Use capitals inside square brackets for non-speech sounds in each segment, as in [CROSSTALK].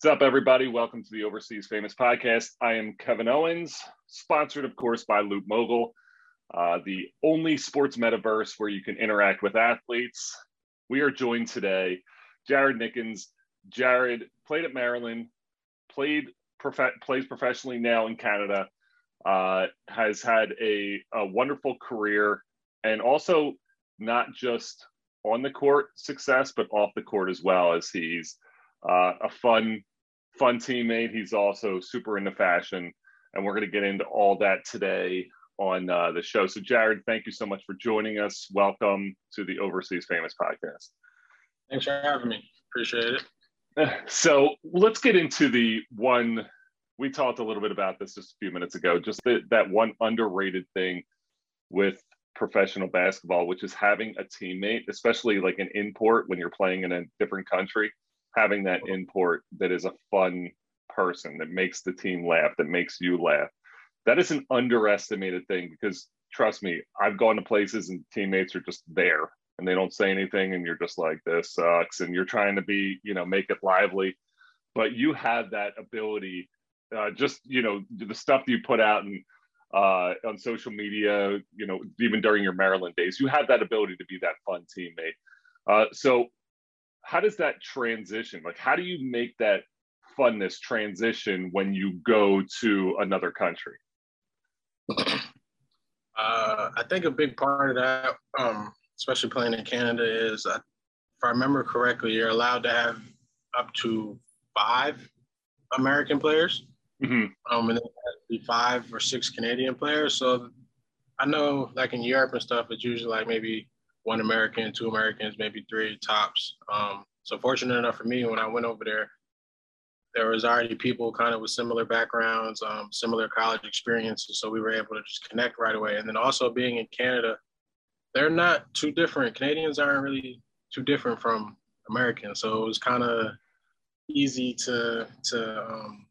What's up, everybody? Welcome to the Overseas Famous Podcast. I am Kevin Owens, sponsored, of course, by LootMogul, uh, the only sports metaverse where you can interact with athletes. We are joined today, Jared Nickens. Jared played at Maryland, played prof- plays professionally now in Canada, uh, has had a, a wonderful career, and also not just on the court success, but off the court as well, as he's uh, a fun, fun teammate. He's also super into fashion, and we're going to get into all that today on uh, the show. So, Jared, thank you so much for joining us. Welcome to the Overseas Famous podcast. Thanks for having me. Appreciate it. [LAUGHS] So, let's get into the one we talked a little bit about this just a few minutes ago. Just the, that one underrated thing with professional basketball, which is having a teammate, especially like an import when you're playing in a different country having that import that is a fun person that makes the team laugh, that makes you laugh. That is an underestimated thing because trust me, I've gone to places and teammates are just there and they don't say anything and you're just like this sucks and you're trying to be, you know, make it lively. But you have that ability, uh, just you know, the stuff that you put out and uh, on social media, you know, even during your Maryland days, you have that ability to be that fun teammate. Uh, so how does that transition? Like how do you make that funness transition when you go to another country? Uh, i think a big part of that um, especially playing in canada is uh, if i remember correctly you're allowed to have up to five american players. Mm-hmm. um, and then be five or six canadian players. So i know like in europe and stuff it's usually like maybe one American, two Americans, maybe three tops. Um, so fortunate enough for me, when I went over there, there was already people kind of with similar backgrounds, um, similar college experiences. So we were able to just connect right away. And then also being in Canada, they're not too different. Canadians aren't really too different from Americans. So it was kind of easy to to um,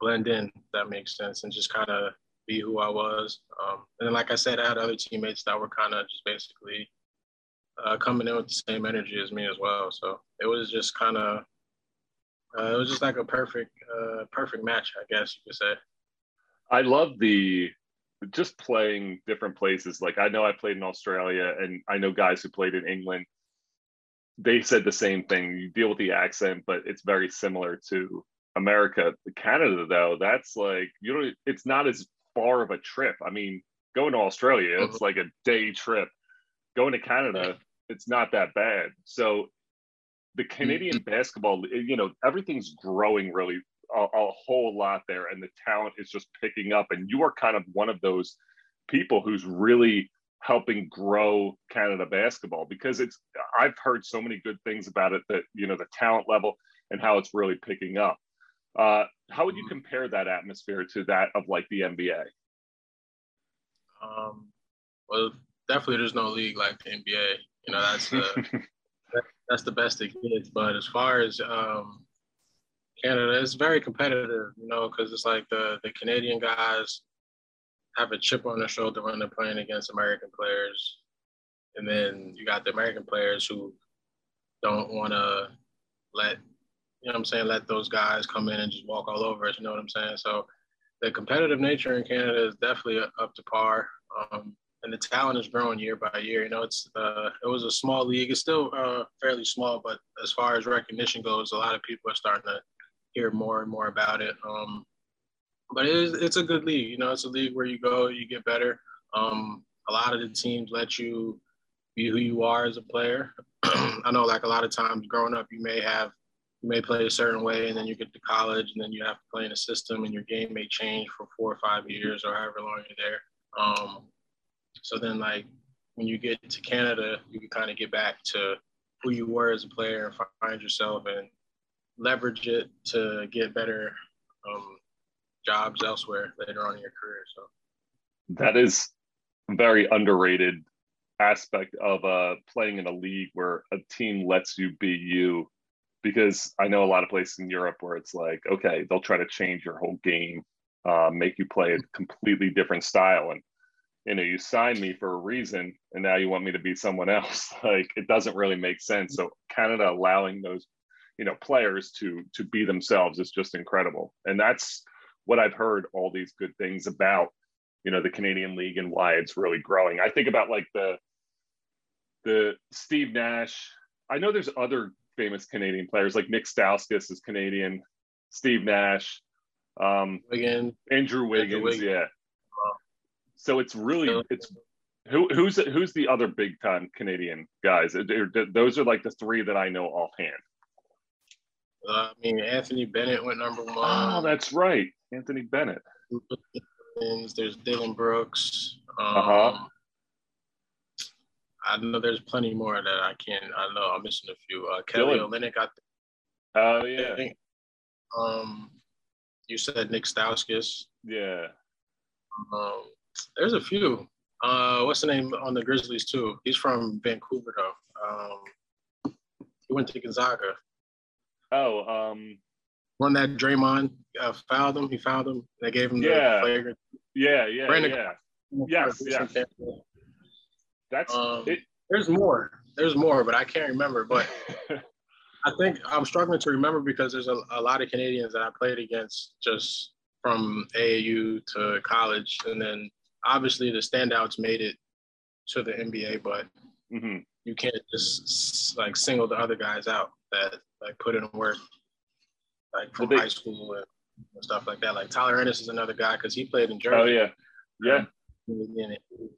blend in. that makes sense, and just kind of be who I was. Um, and then, like I said, I had other teammates that were kind of just basically uh, coming in with the same energy as me as well. So it was just kind of, uh, it was just like a perfect, uh, perfect match, I guess you could say. I love the just playing different places. Like I know I played in Australia, and I know guys who played in England. They said the same thing. You deal with the accent, but it's very similar to America. Canada, though, that's like you know, it's not as far of a trip. I mean, going to Australia, it's mm-hmm. like a day trip. Going to Canada, it's not that bad. So the Canadian mm-hmm. basketball, you know, everything's growing really a, a, whole lot there, and the talent is just picking up. And you are kind of one of those people who's really helping grow Canada basketball because it's. I've heard so many good things about it that you know the talent level and how it's really picking up. Uh, how would you mm-hmm. compare that atmosphere to that of like the NBA? Um, well, definitely there's no league like the NBA. You know, that's the [LAUGHS] that's the best it gets. But as far as um, Canada, it's very competitive. You know, because it's like the the Canadian guys have a chip on their shoulder when they're playing against American players, and then you got the American players who don't want to let you know what I'm saying, let those guys come in and just walk all over us, you know what I'm saying? So the competitive nature in Canada is definitely up to par. Um, and the talent is growing year by year. You know, it's uh, it was a small league. It's still uh, fairly small, but as far as recognition goes, a lot of people are starting to hear more and more about it. Um, but it is, it's a good league. You know, it's a league where you go, you get better. Um, a lot of the teams let you be who you are as a player. [CLEARS THROAT] I know, like a lot of times growing up, you may have may play a certain way and then you get to college and then you have to play in a system and your game may change for four or five years or however long you're there. Um, so then like when you get to Canada, you can kind of get back to who you were as a player and find yourself and leverage it to get better um, jobs elsewhere later on in your career. So that is a very underrated aspect of uh, playing in a league where a team lets you be you because I know a lot of places in Europe where it's like, okay, they'll try to change your whole game, uh, make you play a completely different style. And, you know, you signed me for a reason and now you want me to be someone else. [LAUGHS] like it doesn't really make sense. So Canada allowing those you know players to to be themselves is just incredible and that's what i've heard all these good things about you know the canadian league and why it's really growing i think about like the the steve nash i know there's other famous canadian players like nick stauskas is canadian steve nash um Wiggins. andrew wiggins, Andrew Wiggins. yeah so it's really it's who who's who's the other big time Canadian guys? Those are like the three that I know offhand. Uh, I mean, Anthony Bennett went number one. Oh, that's right, Anthony Bennett. There's Dillon Brooks. Um, Uh-huh. I know there's plenty more that I can't. I know I'm missing a few. Uh, Kelly. Olynyk, I Oh yeah, think. Um, you said Nick Stauskas. yeah. Um, there's a few. Uh, what's the name on the Grizzlies too? He's from Vancouver though. Um, he went to Gonzaga. Oh, um, One that Draymond uh, fouled him. He fouled him. They gave him Yeah. the flagrant. yeah, yeah, Brandon- yeah. Yes, yes. That's Um, it. There's more. There's more, but I can't remember. But [LAUGHS] I think I'm struggling to remember because there's a, a lot of Canadians that I played against just from AAU to college, and then obviously the standouts made it to the NBA, but hmm you can't just like single the other guys out that like put in work like from high school and, stuff like that. Like Tyler Ennis is another guy because he played in Germany. Oh yeah, yeah. It-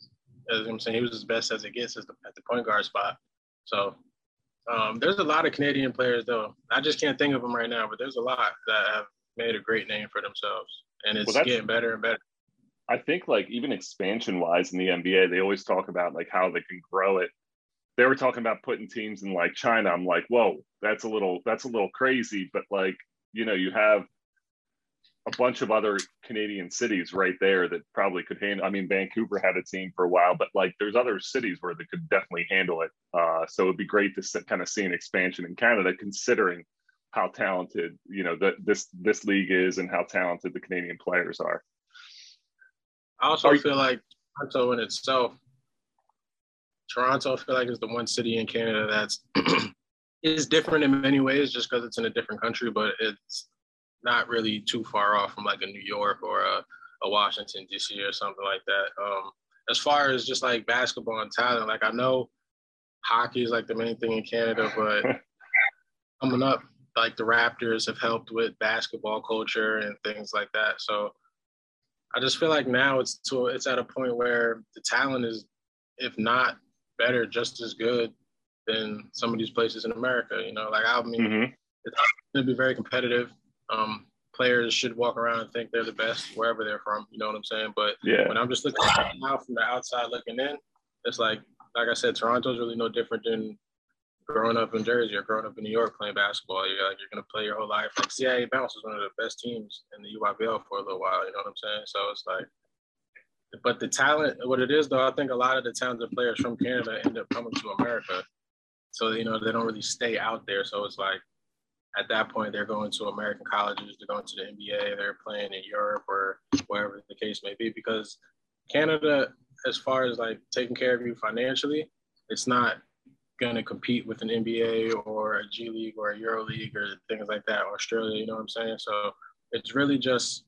as I'm saying, he was as best as it gets as the, at the point guard spot. So um, there's a lot of Canadian players, though. I just can't think of them right now, but there's a lot that have made a great name for themselves, and it's Well, getting better and better. I think like even expansion wise in the NBA, they always talk about like how they can grow it. They were talking about putting teams in like China. I'm like, whoa, that's a little that's a little crazy. But like, you know, you have a bunch of other Canadian cities right there that probably could handle. I mean, Vancouver had a team for a while, but like there's other cities where they could definitely handle it. Uh, so it'd be great to kind of see an expansion in Canada, considering how talented you know that this this league is and how talented the Canadian players are. I also Are you- feel like Toronto in itself, Toronto, I feel like is the one city in Canada that's [CLEARS THROAT] is different in many ways, just because it's in a different country, but it's not really too far off from like a New York or a, a Washington D.C. or something like that. Um, as far as just like basketball and talent, like I know hockey is like the main thing in Canada, but [LAUGHS] coming up, like the Raptors have helped with basketball culture and things like that. So I just feel like now it's to it's at a point where the talent is, if not better, just as good than some of these places in America. You know, like I mean, hmm it's going to be very competitive. Um, players should walk around and think they're the best wherever they're from. You know what I'm saying? But Yeah. when I'm just looking now from the outside looking in, it's like, like I said, Toronto's really no different than growing up in Jersey or growing up in New York playing basketball. You're like, you're gonna play your whole life. Like CIA Bounce was one of the best teams in the EYBL for a little while. You know what I'm saying? So it's like, but the talent, what it is though, I think a lot of the talented players from Canada end up coming to America. So you know they don't really stay out there. So it's like at that point they're going to American colleges, they're going to the NBA, they're playing in Europe or wherever the case may be. Because Canada, as far as like taking care of you financially, it's not gonna compete with an NBA or a G League or a Euro League or things like that, Australia, you know what I'm saying? So it's really just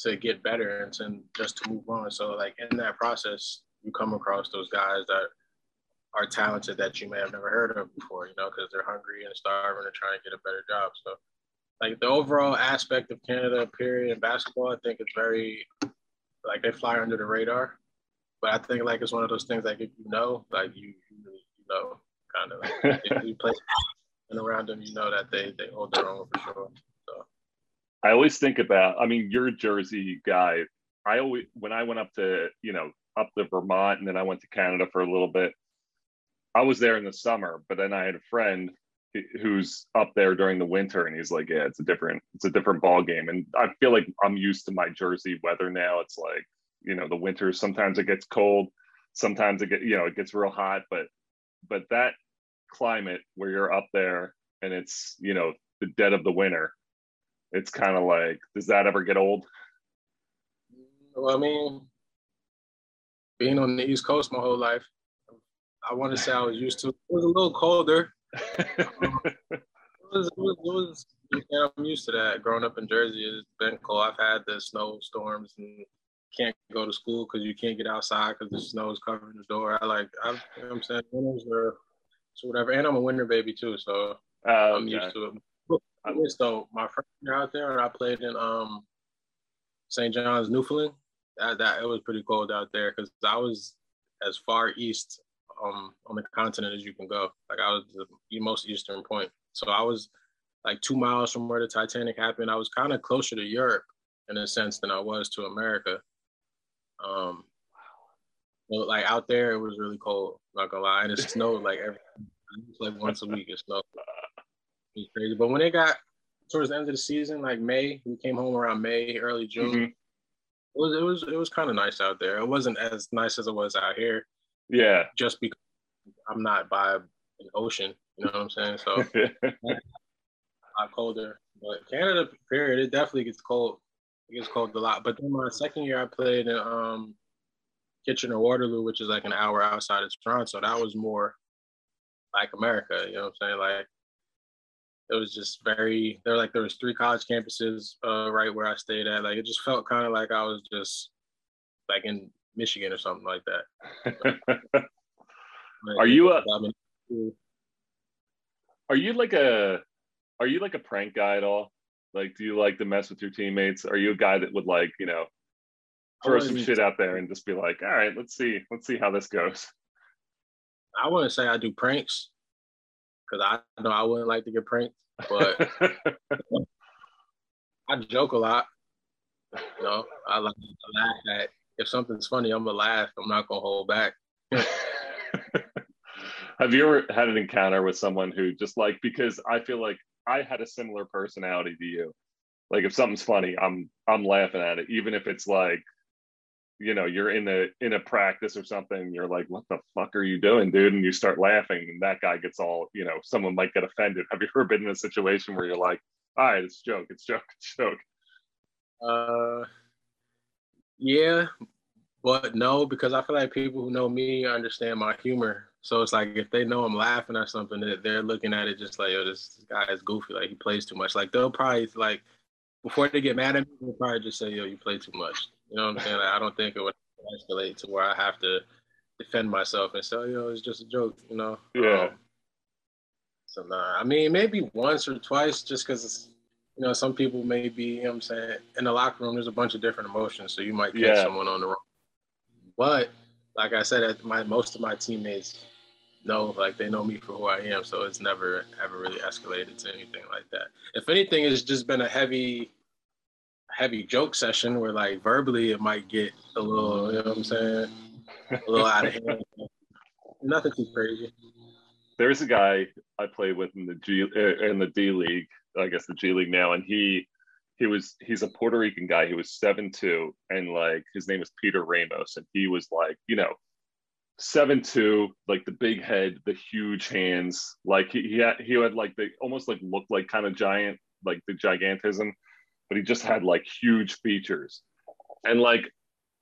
to get better and to, just to move on. So like in that process, you come across those guys that are talented that you may have never heard of before, you know, because they're hungry and starving and trying to get a better job. So like the overall aspect of Canada period in basketball, I think it's very like they fly under the radar. But I think like it's one of those things like if you know, like you you, really, know, kind of like [LAUGHS] if you play and around them, you know that they they hold their own for sure. So I always think about, I mean, you're a Jersey guy. I always, when I went up to, you know, up to Vermont and then I went to Canada for a little bit, I was there in the summer, but then I had a friend who's up there during the winter and he's like, yeah, it's a different, it's a different ball game. And I feel like I'm used to my Jersey weather now. It's like, you know, the winters, sometimes it gets cold, sometimes it get, you know, it gets real hot, but, but that climate where you're up there and it's, you know, the dead of the winter, it's kind of like, does that ever get old? well, I mean, being on the East Coast my whole life, I want to say I was used to. It was a little colder, [LAUGHS] a was, it was, it was yeah, I'm used to that. Growing up in Jersey, it's been cold. I've had the snowstorms and can't go to school because you can't get outside because the snow is covering the door. I like, I, you know what I'm saying, winters are so whatever. And I'm a winter baby too, so uh, I'm used to it. I missed though my first year out there, and I played in um St. John's, Newfoundland. That that it was pretty cold out there because I was as far east um on the continent as you can go. Like I was the most eastern point, so I was like two miles from where the Titanic happened. I was kind of closer to Europe in a sense than I was to America. Um, but like out there, it was really cold. Not gonna lie, and it snowed like every [LAUGHS] like once a week. It snowed. It was crazy. But when it got towards the end of the season, like May, we came home around May, early June. Mm-hmm. It was it was it was kind of nice out there. It wasn't as nice as it was out here. Yeah. Just because I'm not by an ocean, you know what I'm saying? So [LAUGHS] a lot colder. But Canada, period, it definitely gets cold. It gets cold a lot. But then my second year, I played in um, Kitchener Waterloo, which is like an hour outside of Toronto. That was more like America. You know what I'm saying? Like it was just very. There like there was three college campuses uh, right where I stayed at. Like it just felt kind of like I was just like in Michigan or something like that. [LAUGHS] are you a? Are you like a are you like a prank guy at all? Like, do you like to mess with your teammates? Are you a guy that would like, you know, throw some shit out there and just be like, all right, let's see, let's see how this goes. I wouldn't say I do pranks because I know I wouldn't like to get pranked, but [LAUGHS] I joke a lot. You know, I like to laugh at if something's funny, I'm gonna laugh. I'm not gonna hold back. [LAUGHS] Have you ever had an encounter with someone who just like because I feel like I had a similar personality to you. Like if something's funny, I'm I'm laughing at it, even if it's like, you know, you're in a in a practice or something. You're like, what the fuck are you doing, dude? And you start laughing, and that guy gets all, you know, someone might get offended. Have you ever been in a situation where you're like, all right, it's joke, it's joke, it's joke? Uh, yeah, but no, because I feel like people who know me understand my humor. So it's like if they know I'm laughing or something, they're looking at it just like, yo, this guy is goofy. Like he plays too much. Like they'll probably like before they get mad at me, they'll probably just say, yo, you play too much. You know what I'm saying? Like, I don't think it would escalate to where I have to defend myself and say, oh, yo, it's just a joke. You know? Yeah. Um, so nah, I mean maybe once or twice, just because you know some people may be, you know what I'm saying, in the locker room. There's a bunch of different emotions, so you might catch yeah. someone on the wrong. But like I said, my most of my teammates know like they know me for who I am, so it's never ever really escalated to anything like that. If anything, it's just been a heavy, heavy joke session where like verbally it might get a little, you know what I'm saying, a little out of [LAUGHS] hand. Nothing too crazy. There's a guy I play with in the G in the D League, I guess the G League now, and he he was he's a Puerto Rican guy. He was seven two, and like his name is Peter Ramos, and he was like you know seven two, like the big head, the huge hands. Like he he had he had like the almost like looked like kind of giant, like the gigantism, but he just had like huge features. And like,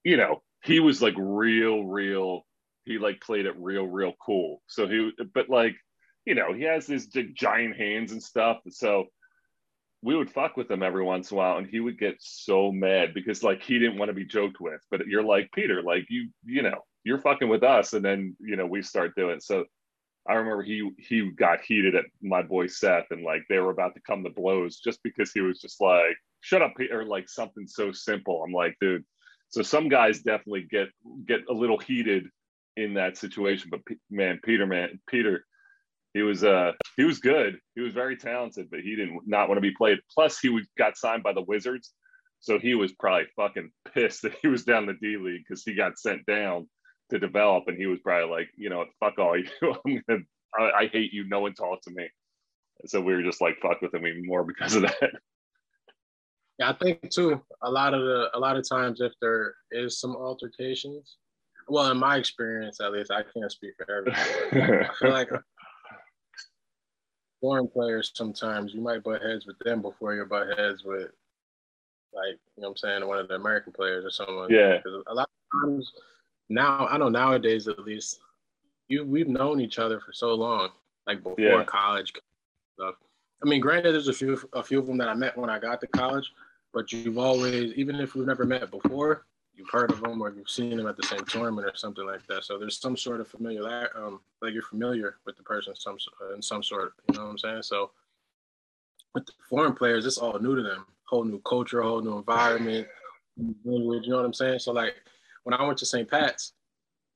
you know, he was like real, real. He like played it real, real cool. So he, but like, you know, he has these giant hands and stuff. So we would fuck with him every once in a while and he would get so mad because like he didn't want to be joked with. But you're like peter like you you know you're fucking with us. And then you know we start doing so i remember he he got heated at my boy seth and like they were about to come to blows just because he was just like shut up or like something so simple. I'm like dude so some guys definitely get get a little heated in that situation but man peter man peter he was uh he was good he was very talented but he didn't not want to be played plus he was, got signed by the wizards so he was probably fucking [LAUGHS] pissed that he was down the d league because he got sent down to develop, and he was probably like, you know, fuck all [LAUGHS] you. I'm gonna, I, I hate you. No one talk to me. so we were just like fuck with him even more because of [LAUGHS] that. Yeah, I think too. A lot of the a lot of times, if there is some altercations, well, in my experience at least, I can't speak for everyone. I feel like foreign players sometimes you might butt heads with them before you butt heads with like you know what I'm saying one of the American players or someone. Yeah. Because a lot of times now I know nowadays at least you we've known each other for so long, like before yeah. college stuff. I mean, granted, there's a few a few of them that I met when I got to college, but you've always, even if we've never met before, you've heard of them or you've seen them at the same tournament or something like that. So there's some sort of familiar, um, like you're familiar with the person some in some sort. You know what I'm saying? So with the foreign players, it's all new to them. Whole new culture, whole new environment, language. You know what I'm saying? So like when I went to St. Pat's,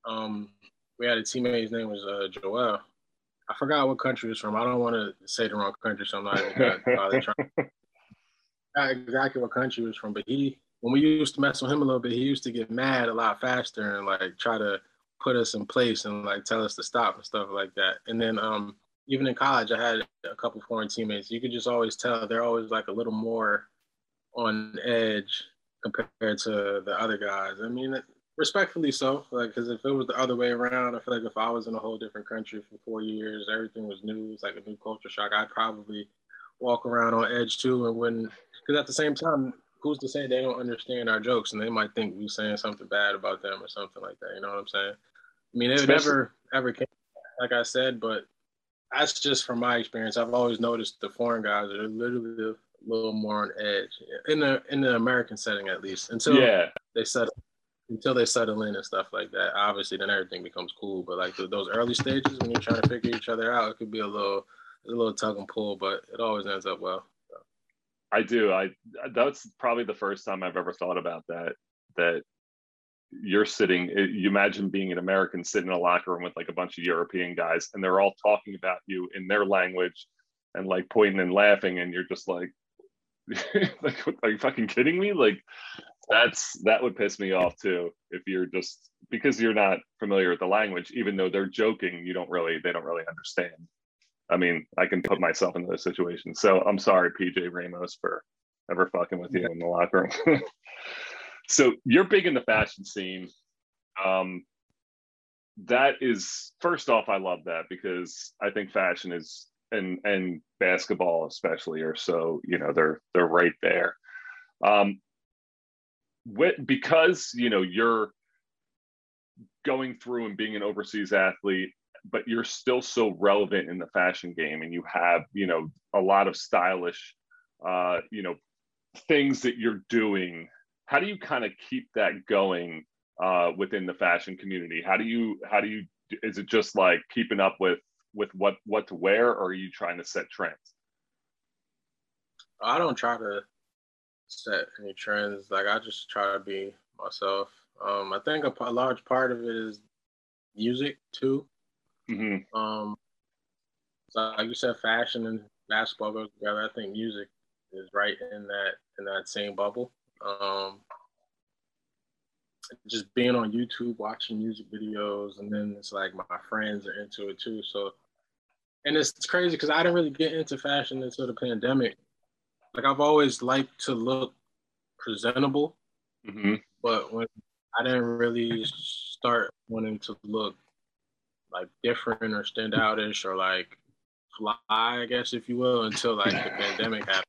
um, we had a teammate. His name was uh, Joel. I forgot what country he was from. I don't want to say the wrong country, so I'm not even trying. Not [LAUGHS] exactly what country he was from, but he when we used to mess with him a little bit, he used to get mad a lot faster and like try to put us in place and like tell us to stop and stuff like that. And then um, even in college, I had a couple foreign teammates. You could just always tell they're always like a little more on edge compared to the other guys. I mean, respectfully so. Like, because if it was the other way around, I feel like if I was in a whole different country for four years, everything was new. It's like a new culture shock. I'd probably walk around on edge too, and wouldn't. because at the same time, who's to say they don't understand our jokes and they might think we're saying something bad about them or something like that. You know what I'm saying? I mean, it Especially- never ever came, like I said, but that's just from my experience. I've always noticed the foreign guys are literally a little more on edge in the in the American setting, at least until yeah. they settle until they settle in and stuff like that. Obviously, then everything becomes cool. But like the, those early stages when you're trying to figure each other out, it could be a little a little tug and pull, but it always ends up well. I do. I that's probably the first time I've ever thought about that. That you're sitting. You imagine being an American sitting in a locker room with like a bunch of European guys, and they're all talking about you in their language, and like pointing and laughing, and you're just like, [LAUGHS] like, are you fucking kidding me? Like, that's that would piss me off too. If you're just because you're not familiar with the language, even though they're joking, you don't really they don't really understand. I mean, I can put myself in those situations. So I'm sorry, PJ Ramos, for ever fucking with you in the locker room. [LAUGHS] so you're big in the fashion scene. Um, that is first off, I love that because I think fashion is and and basketball especially are so you know they're they're right there. Um, with, because you know you're going through and being an overseas athlete but you're still so relevant in the fashion game and you have you know a lot of stylish uh you know things that you're doing. How do you kind of keep that going uh within the fashion community? How do you how do you is it just like keeping up with with what what to wear or are you trying to set trends? I don't try to set any trends. Like i just try to be myself. Um i think a, a large part of it is music too Mm-hmm. Um, so like you said, fashion and basketball goes together. I think music is right in that in that same bubble. Um, just being on YouTube, watching music videos, and then it's like my friends are into it too. So, and it's, it's crazy because I didn't really get into fashion until the pandemic. Like I've always liked to look presentable, mm-hmm. but when I didn't really start wanting to look like different or stand outish or like fly, I guess, if you will, until like the [LAUGHS] pandemic happened.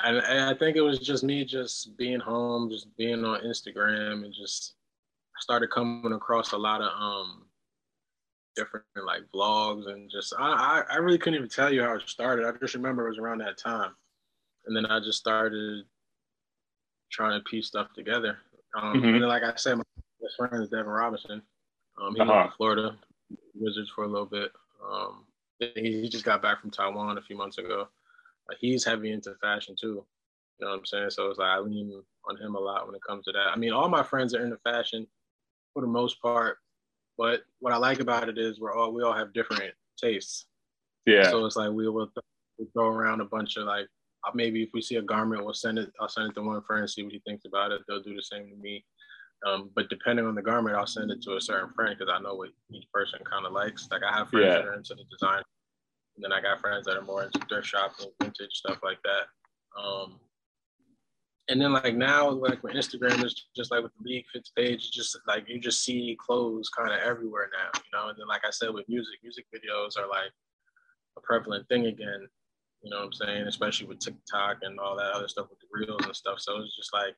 And, and, I think it was just me just being home, just being on Instagram and just started coming across a lot of um different like vlogs and just I, I, I really couldn't even tell you how it started. I just remember it was around that time. And then I just started trying to piece stuff together. Um, mm-hmm. And then, like I said, my best friend is Devin Robinson. Um, he uh-huh. in Florida. Wizards for a little bit. Um, he, he just got back from Taiwan a few months ago. Like he's heavy into fashion too. You know what I'm saying? So it's like I lean on him a lot when it comes to that. I mean, all my friends are into fashion for the most part, but what I like about it is we're all we all have different tastes. Yeah. So it's like we will th- throw around a bunch of like maybe if we see a garment, we'll send it. I'll send it to one friend, see what he thinks about it. They'll do the same to me. Um, but depending on the garment, I'll send it to a certain friend because I know what each person kind of likes. Like I have friends yeah. that are into the design, and then I got friends that are more into thrift shopping, vintage stuff like that. Um, and then like now, like with Instagram is just like with the League Fits page, just like you just see clothes kind of everywhere now, you know. And then like I said with music, music videos are like a prevalent thing again. You know what I'm saying? Especially with TikTok and all that other stuff with the reels and stuff. So it's just like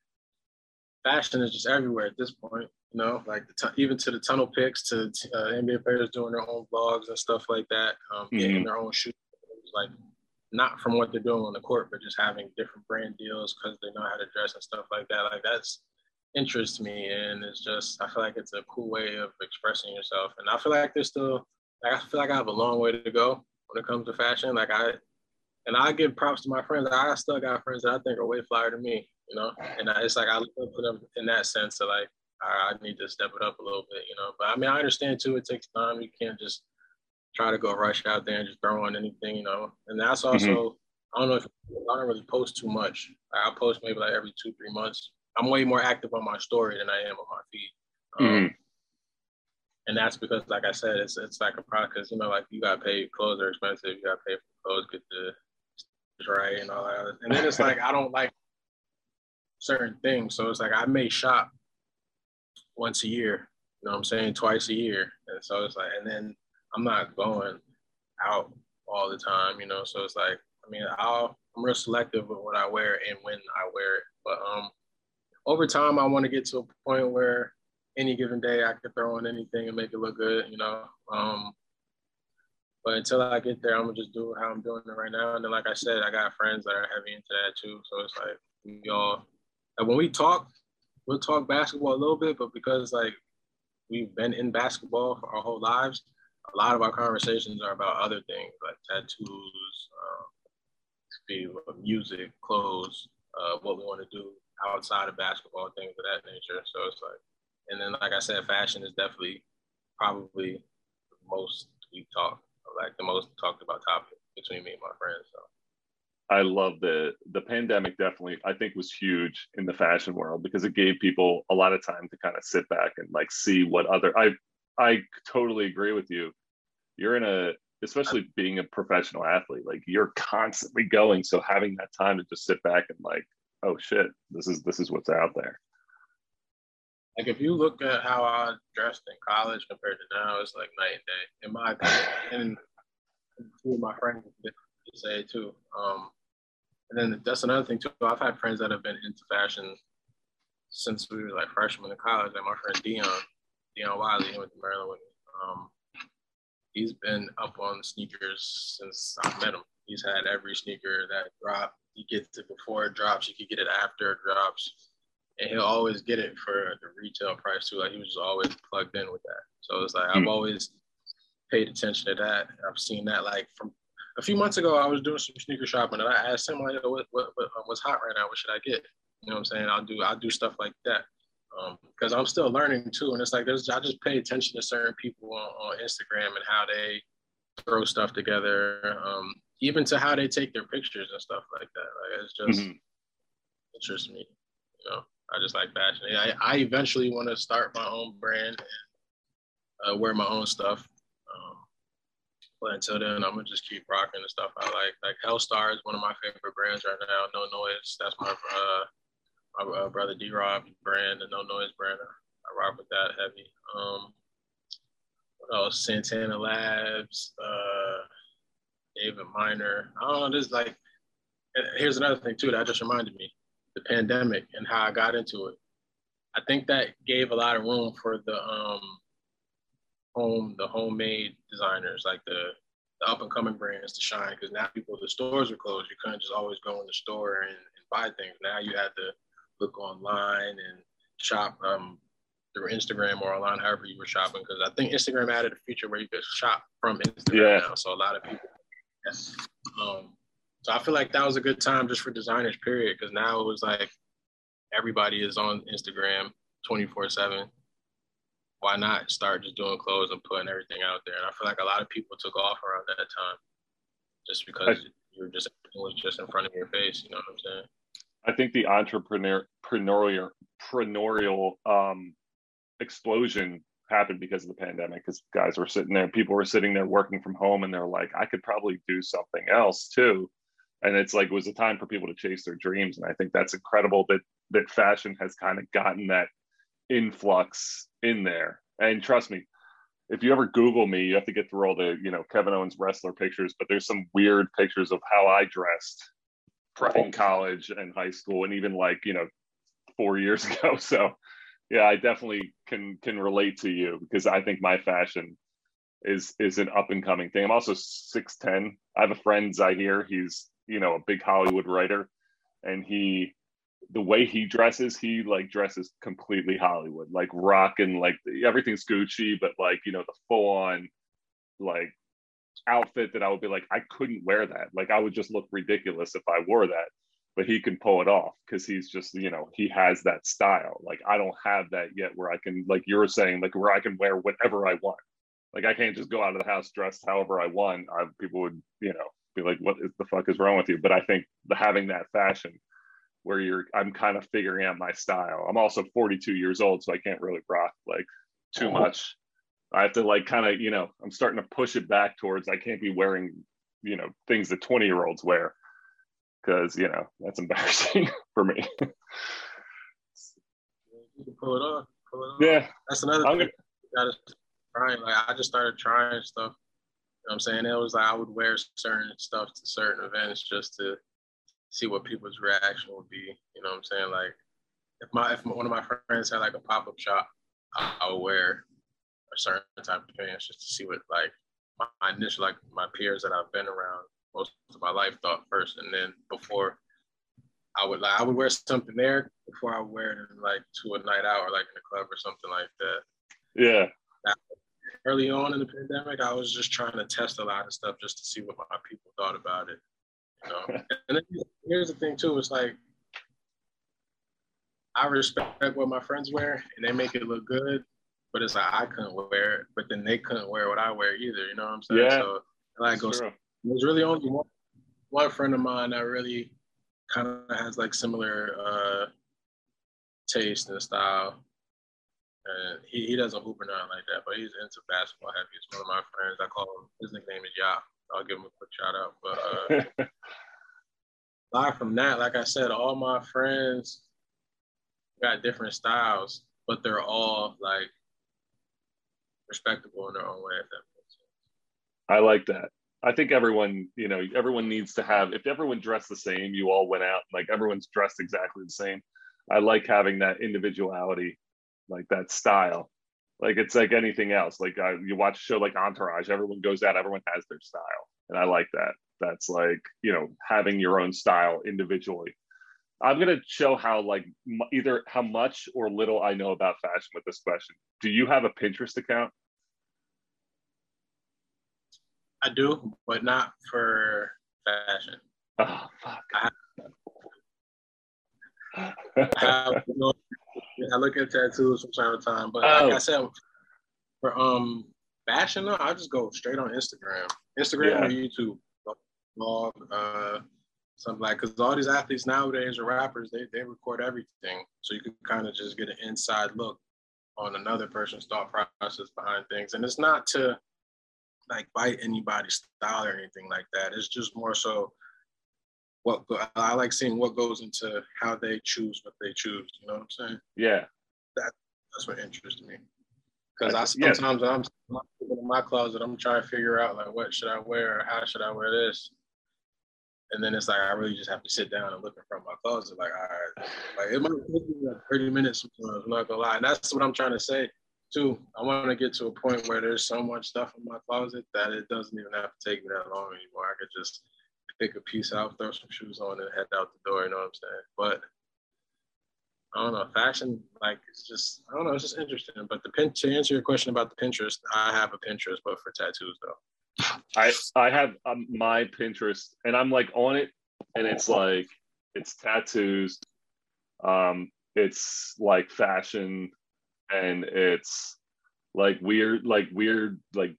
fashion is just everywhere at this point. You know, like t- even to the tunnel picks to uh, NBA players doing their own vlogs and stuff like that, um, mm-hmm. getting their own shoes. Like not from what they're doing on the court, but just having different brand deals because they know how to dress and stuff like that. Like that's interests me, and it's just I feel like it's a cool way of expressing yourself. And I feel like there's still, like, I feel like I have a long way to go when it comes to fashion. Like I, and I give props to my friends. I still got friends that I think are way flyer to me, you know. And I, it's like I look up to them in that sense of like I, I need to step it up a little bit, you know. But I mean, I understand too. It takes time. You can't just try to go rush out there and just throw on anything, you know. And that's also mm-hmm. I don't know if I don't really post too much. I post maybe like every two three months. I'm way more active on my story than I am on my feed. Um, mm-hmm. And that's because, like I said, it's it's like a product because you know, like you got to pay clothes are expensive. You got to pay for clothes, get the right and all that. And then it's [LAUGHS] like I don't like certain things, so it's like I may shop once a year. You know what I'm saying? Twice a year, and so it's like, and then I'm not going out all the time, you know. So it's like, I mean, I'll I'm real selective with what I wear and when I wear it. But um, over time, I want to get to a point where any given day I could throw on anything and make it look good, you know. Um, but until I get there, I'm gonna just do how I'm doing it right now. And then, like I said, I got friends that are heavy into that too. So it's like we all, like when we talk, we'll talk basketball a little bit, but because like we've been in basketball for our whole lives, a lot of our conversations are about other things like tattoos, um, music, clothes, uh, what we want to do outside of basketball, things of that nature. So it's like, and then like I said, fashion is definitely probably the most we talk, like the most talked about topic between me and my friends. So. I love the the pandemic definitely I think was huge in the fashion world because it gave people a lot of time to kind of sit back and like see what other I I totally agree with you. You're in a especially being a professional athlete, like you're constantly going. So having that time to just sit back and like, oh shit, this is this is what's out there. Like if you look at how I dressed in college compared to now, it's like night and day, in my opinion. And two of my friends say too. Um, and then that's another thing too. I've had friends that have been into fashion since we were like freshmen in college. Like my friend Dion, Dion Wiley, he went to Maryland with me. Um, he's been up on sneakers since I met him. He's had every sneaker that dropped. He gets it before it drops. He could get it after it drops, and he'll always get it for the retail price too. Like he was just always plugged in with that. So it's like mm. I've always paid attention to that. I've seen that like from a few months ago. I was doing some sneaker shopping, and I asked him like, "What what, what what's hot right now? What should I get?" You know what I'm saying? I'll do I'll do stuff like that because um, I'm still learning too. And it's like there's I just pay attention to certain people on, on Instagram and how they throw stuff together, um, even to how they take their pictures and stuff like that. Like it's just mm-hmm. interests me. You know, I just like fashion. I, I eventually want to start my own brand and uh, wear my own stuff. Um, but until then, I'm gonna just keep rocking the stuff I like. Like Hellstar is one of my favorite brands right now. No Noise, that's my uh, my uh, brother D Rob brand, the No Noise brand. I rock with that heavy. Um, what else? Santana Labs, uh, David Miner. I don't know. This like, here's another thing too that just reminded me: the pandemic and how I got into it. I think that gave a lot of room for the um, home, the homemade designers, like the the up and coming brands to shine because now people the stores are closed. You couldn't just always go in the store and, and buy things. Now you had to look online and shop um, through Instagram or online, however you were shopping. Because I think Instagram added a feature where you could shop from Instagram yeah. now. So a lot of people, yes. Um, so I feel like that was a good time just for designers, period. Because now it was like everybody is on Instagram 24 7. Why not start just doing clothes and putting everything out there? And I feel like a lot of people took off around that time just because I, you were just, was just in front of your face. You know what I'm saying? I think the entrepreneur entrepreneurial, entrepreneurial um, explosion happened because of the pandemic because guys were sitting there people were sitting there working from home and they're like i could probably do something else too and it's like it was a time for people to chase their dreams and i think that's incredible that that fashion has kind of gotten that influx in there and trust me if you ever google me you have to get through all the you know kevin owens wrestler pictures but there's some weird pictures of how i dressed in college and high school and even like you know four years [LAUGHS] ago so yeah i definitely can can relate to you because i think my fashion is is an up and coming thing. I'm also 6'10. I have a friend Zahir, he's, you know, a big Hollywood writer and he the way he dresses, he like dresses completely Hollywood, like rock and like everything's Gucci, but like, you know, the full on like outfit that I would be like, I couldn't wear that. Like I would just look ridiculous if I wore that. But he can pull it off because he's just, you know, he has that style. Like I don't have that yet where I can, like you were saying, like where I can wear whatever I want. Like I can't just go out of the house dressed however I want. I, people would, you know, be like, what is the fuck is wrong with you?" But I think the, having that fashion, where you're, I'm kind of figuring out my style. I'm also 42 years old, so I can't really rock like too much I have to like kind of, you know, I'm starting to push it back towards I can't be wearing, you know, things that 20 year olds wear because, you know, that's [LAUGHS] embarrassing for me. you can pull it off. Pull it off. Yeah. That's another I'm thing. Gonna... trying. Like I just started trying stuff. You know what I'm saying? It was like I would wear certain stuff to certain events just to see what people's reaction would be. You know what I'm saying? Like if my if one of my friends had like a pop-up shop, I would wear a certain type of pants just to see what like my initial like my peers that I've been around most of my life thought first, and then before I would like I would wear something there before I would wear it in, like to a night out or like in a club or something like that. Yeah. Early on in the pandemic, I was just trying to test a lot of stuff just to see what my people thought about it. You know? and then here's the thing too, it's like I respect what my friends wear and they make it look good, but it's like I couldn't wear it, but then they couldn't wear what I wear either. You know what I'm saying? Yeah. So like goes, there's really only one one friend of mine that really kind of has like similar uh taste and style. And he, he doesn't hoop or nothing like that, but he's into basketball heavy. He's one of my friends. I call him his nickname is Yap. I'll give him a quick shout out. But uh [LAUGHS] aside from that, like I said, all my friends got different styles, but they're all like respectable in their own way. If that makes sense. I like that. I think everyone, you know, everyone needs to have. If everyone dressed the same, you all went out like everyone's dressed exactly the same. I like having that individuality, like that style. Like it's like anything else. Like uh, you watch a show like Entourage, everyone goes out, everyone has their style, and I like that. That's like you know having your own style individually. I'm gonna show how like m- either how much or little I know about fashion with this question. Do you have a Pinterest account? I do, but not for fashion. Oh fuck. I, I, you know, I look at tattoos from time to time, but oh. like I said, for um fashion, I just go straight on Instagram, Instagram yeah. or YouTube, blog, uh, something like because all these athletes nowadays or rappers, they they record everything, so you can kind of just get an inside look on another person's thought process behind things, and it's not to like bite anybody's style or anything like that. It's just more so what I like seeing what goes into how they choose what they choose. You know what I'm saying? Yeah. That that's what interests me. Uh, because I sometimes yeah. I'm in my closet, I'm trying to figure out like what should I wear or how should I wear this. And then it's like I really just have to sit down and look in front of my closet. Like, all right, like it might take me like 30 minutes sometimes, I'm not gonna lie. And that's what I'm trying to say too, I want to get to a point where there's so much stuff in my closet that it doesn't even have to take me that long anymore. I could just pick a piece out, throw some shoes on, and head out the door. You know what I'm saying? But I don't know, fashion like it's just I don't know, it's just interesting. But the pin to answer your question about the Pinterest, I have a Pinterest, but for tattoos though. I I have um, my Pinterest, and I'm like on it, and it's like it's tattoos, um, it's like fashion and it's like weird like weird like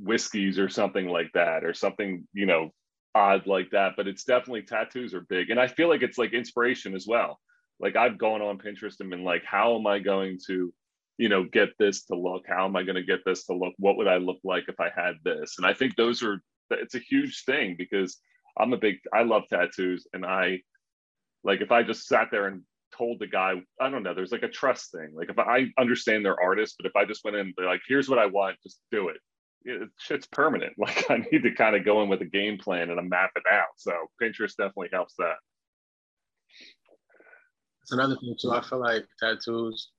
whiskeys or something like that or something you know odd like that but it's definitely tattoos are big. And i feel like it's like inspiration as well. Like i've gone on pinterest and been like how am i going to you know get this to look? How am i going to get this to look? What would i look like if i had this? And i think those are it's a huge thing because i'm a big i love tattoos and i like if i just sat there and told the guy, I don't know, there's like a trust thing. Like if I understand they're artists, but if I just went in, they're like, here's what I want, just do it. It shit's permanent. [LAUGHS] Like I need to kind of go in with a game plan and I map it out. So Pinterest definitely helps that. It's another thing too. I feel like tattoos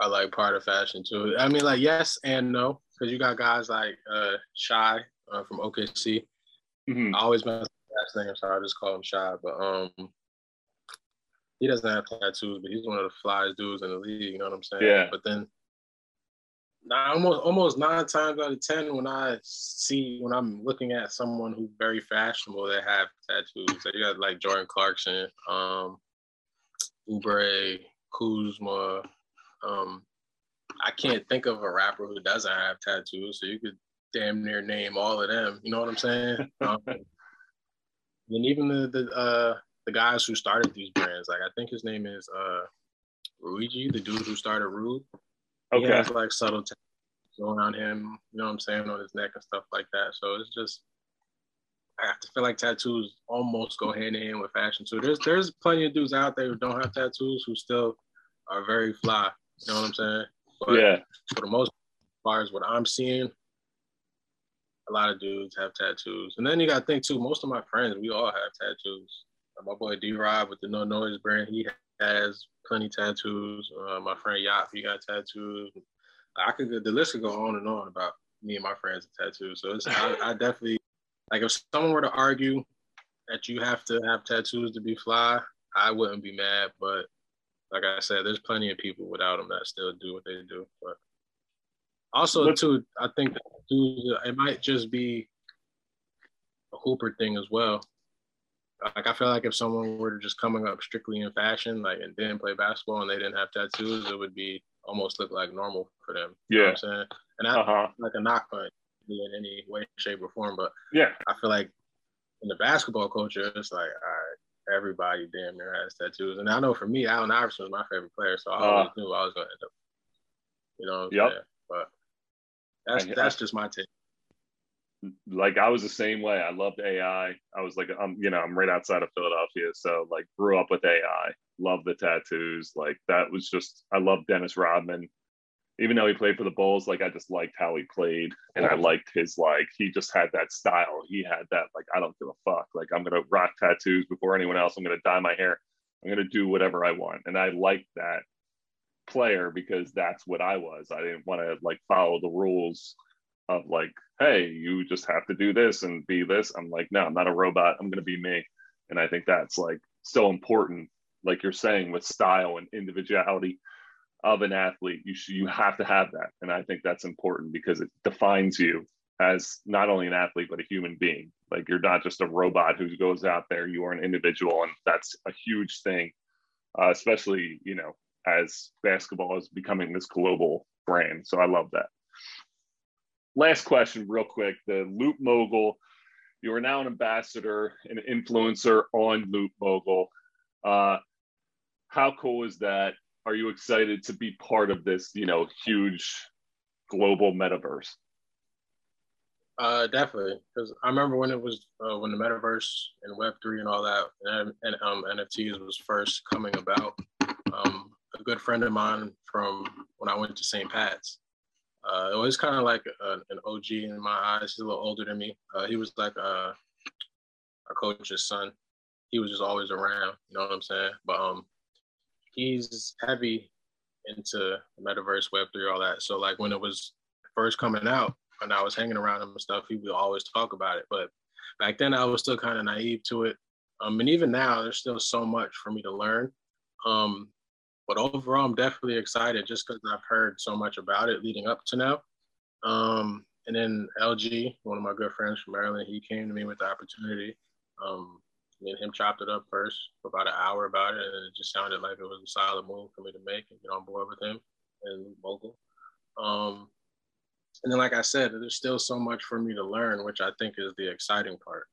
are like part of fashion too. I mean, like yes and no. because you got guys like uh, Shai uh, from OKC. Mhm. I always mess last name, so I just call him Shy. But um, he doesn't have tattoos, but he's one of the flyest dudes in the league. You know what I'm saying? Yeah. But then, almost almost nine times out of ten, when I see when I'm looking at someone who's very fashionable that have tattoos, so you got like Jordan Clarkson, um, Oubre, Kuzma. Um, I can't think of a rapper who doesn't have tattoos, so you could damn near name all of them. You know what I'm saying? [LAUGHS] um, and even the the uh, the guys who started these brands, like I think his name is uh, Rhuigi, the dude who started Rhude. He Okay. has like subtle tattoos around him. You know what I'm saying on his neck and stuff like that. So it's just. I have to feel like tattoos almost go hand in hand with fashion too. There's there's plenty of dudes out there who don't have tattoos who still are very fly. You know what I'm saying? But Yeah. for the most as far as what I'm seeing, a lot of dudes have tattoos. And then you gotta think too, most of my friends, we all have tattoos. My boy D Rob with the No Noise brand, he has plenty tattoos. Uh, my friend Yop, he got tattoos. I could the list could go on and on about me and my friends and tattoos. So it's I, I definitely like if someone were to argue that you have to have tattoos to be fly, I wouldn't be mad. But like I said, there's plenty of people without them that still do what they do. But also too, I think it might just be a Hooper thing as well. Like I feel like if someone were just coming up strictly in fashion, like and didn't play basketball and they didn't have tattoos, it would be almost look like normal for them. You know what I'm saying? And that's Uh huh. like a knock on it in any way, shape, or form. But Yeah. I feel like in the basketball culture, it's like, all right, everybody damn near has tattoos. And I know for me, Allen Iverson was my favorite player, so I always knew I was gonna end up, you know. What I'm Yep. saying? But that's I- that's just my take. Like I was the same way. I loved AI. I was like, I'm, you know, I'm right outside of Philadelphia, so like grew up with AI. Love the tattoos. Like that was just, I love Dennis Rodman. Even though he played for the Bulls, like I just liked how he played, and I liked his like he just had that style. He had that like I don't give a fuck. Like I'm gonna rock tattoos before anyone else. I'm gonna dye my hair. I'm gonna do whatever I want, and I liked that player because that's what I was. I didn't want to like follow the rules of like, hey, you just have to do this and be this. I'm like, no, I'm not a robot. I'm going to be me. And I think that's like so important, like you're saying, with style and individuality of an athlete. You should, you have to have that, and I think that's important because it defines you as not only an athlete but a human being. Like you're not just a robot who goes out there. You are an individual, and that's a huge thing, uh, especially you know as basketball is becoming this global brand. So I love that last question, real quick. The LootMogul, you are now an ambassador, an influencer on LootMogul. Uh, how cool is that? Are you excited to be part of this, you know, huge global metaverse? Uh, definitely, because I remember when it was uh, when the metaverse and Web three and all that and, and um, NFTs was first coming about. Um, a good friend of mine from when I went to St. Pat's, uh, it was kind of like a, an OG in my eyes. He's a little older than me. Uh, he was like a, a coach's son. He was just always around. You know what I'm saying? But um, he's heavy into metaverse, Web three, all that. So like when it was first coming out and I was hanging around him and stuff, he would always talk about it. But back then I was still kind of naive to it. Um, and even now there's still so much for me to learn. Um, but overall, I'm definitely excited just because I've heard so much about it leading up to now. Um, and then LG, one of my good friends from Maryland, he came to me with the opportunity. Um, me and him chopped it up first for about an hour about it, and it just sounded like it was a solid move for me to make and get on board with him and Mogul. Um, and then, like I said, there's still so much for me to learn, which I think is the exciting part.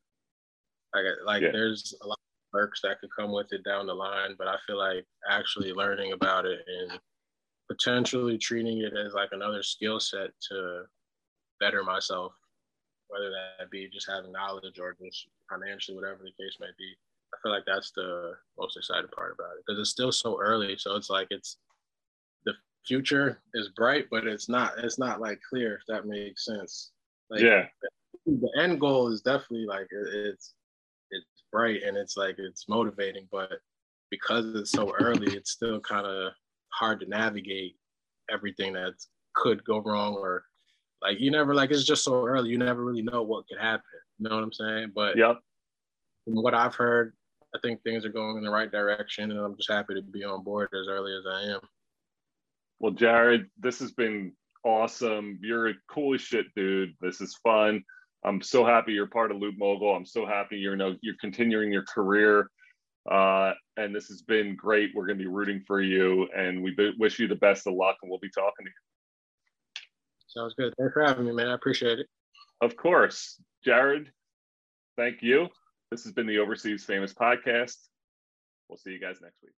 Like, like Yeah. there's a lot perks that could come with it down the line, but I feel like actually learning about it and potentially treating it as like another skill set to better myself, whether that be just having knowledge or just financially, whatever the case may be. I feel like that's the most exciting part about it because it's still so early. So it's like it's the future is bright, but it's not. It's not like clear. If that makes sense. Like, yeah, the end goal is definitely like it's it's bright and it's like it's motivating, but because it's so early, it's still kind of hard to navigate everything that could go wrong or like you never like it's just so early. You never really know what could happen. You know what I'm saying? But yep. From what I've heard, I think things are going in the right direction, and I'm just happy to be on board as early as I am. Well, Jared, this has been awesome. You're a cool as shit, dude. This is fun. I'm so happy you're part of LootMogul. I'm so happy you're you know you're continuing your career. Uh, and this has been great. We're going to be rooting for you, and we wish you the best of luck. And we'll be talking to you. Sounds good. Thanks for having me, man. I appreciate it. Of course, Jared. Thank you. This has been the Overseas Famous podcast. We'll see you guys next week.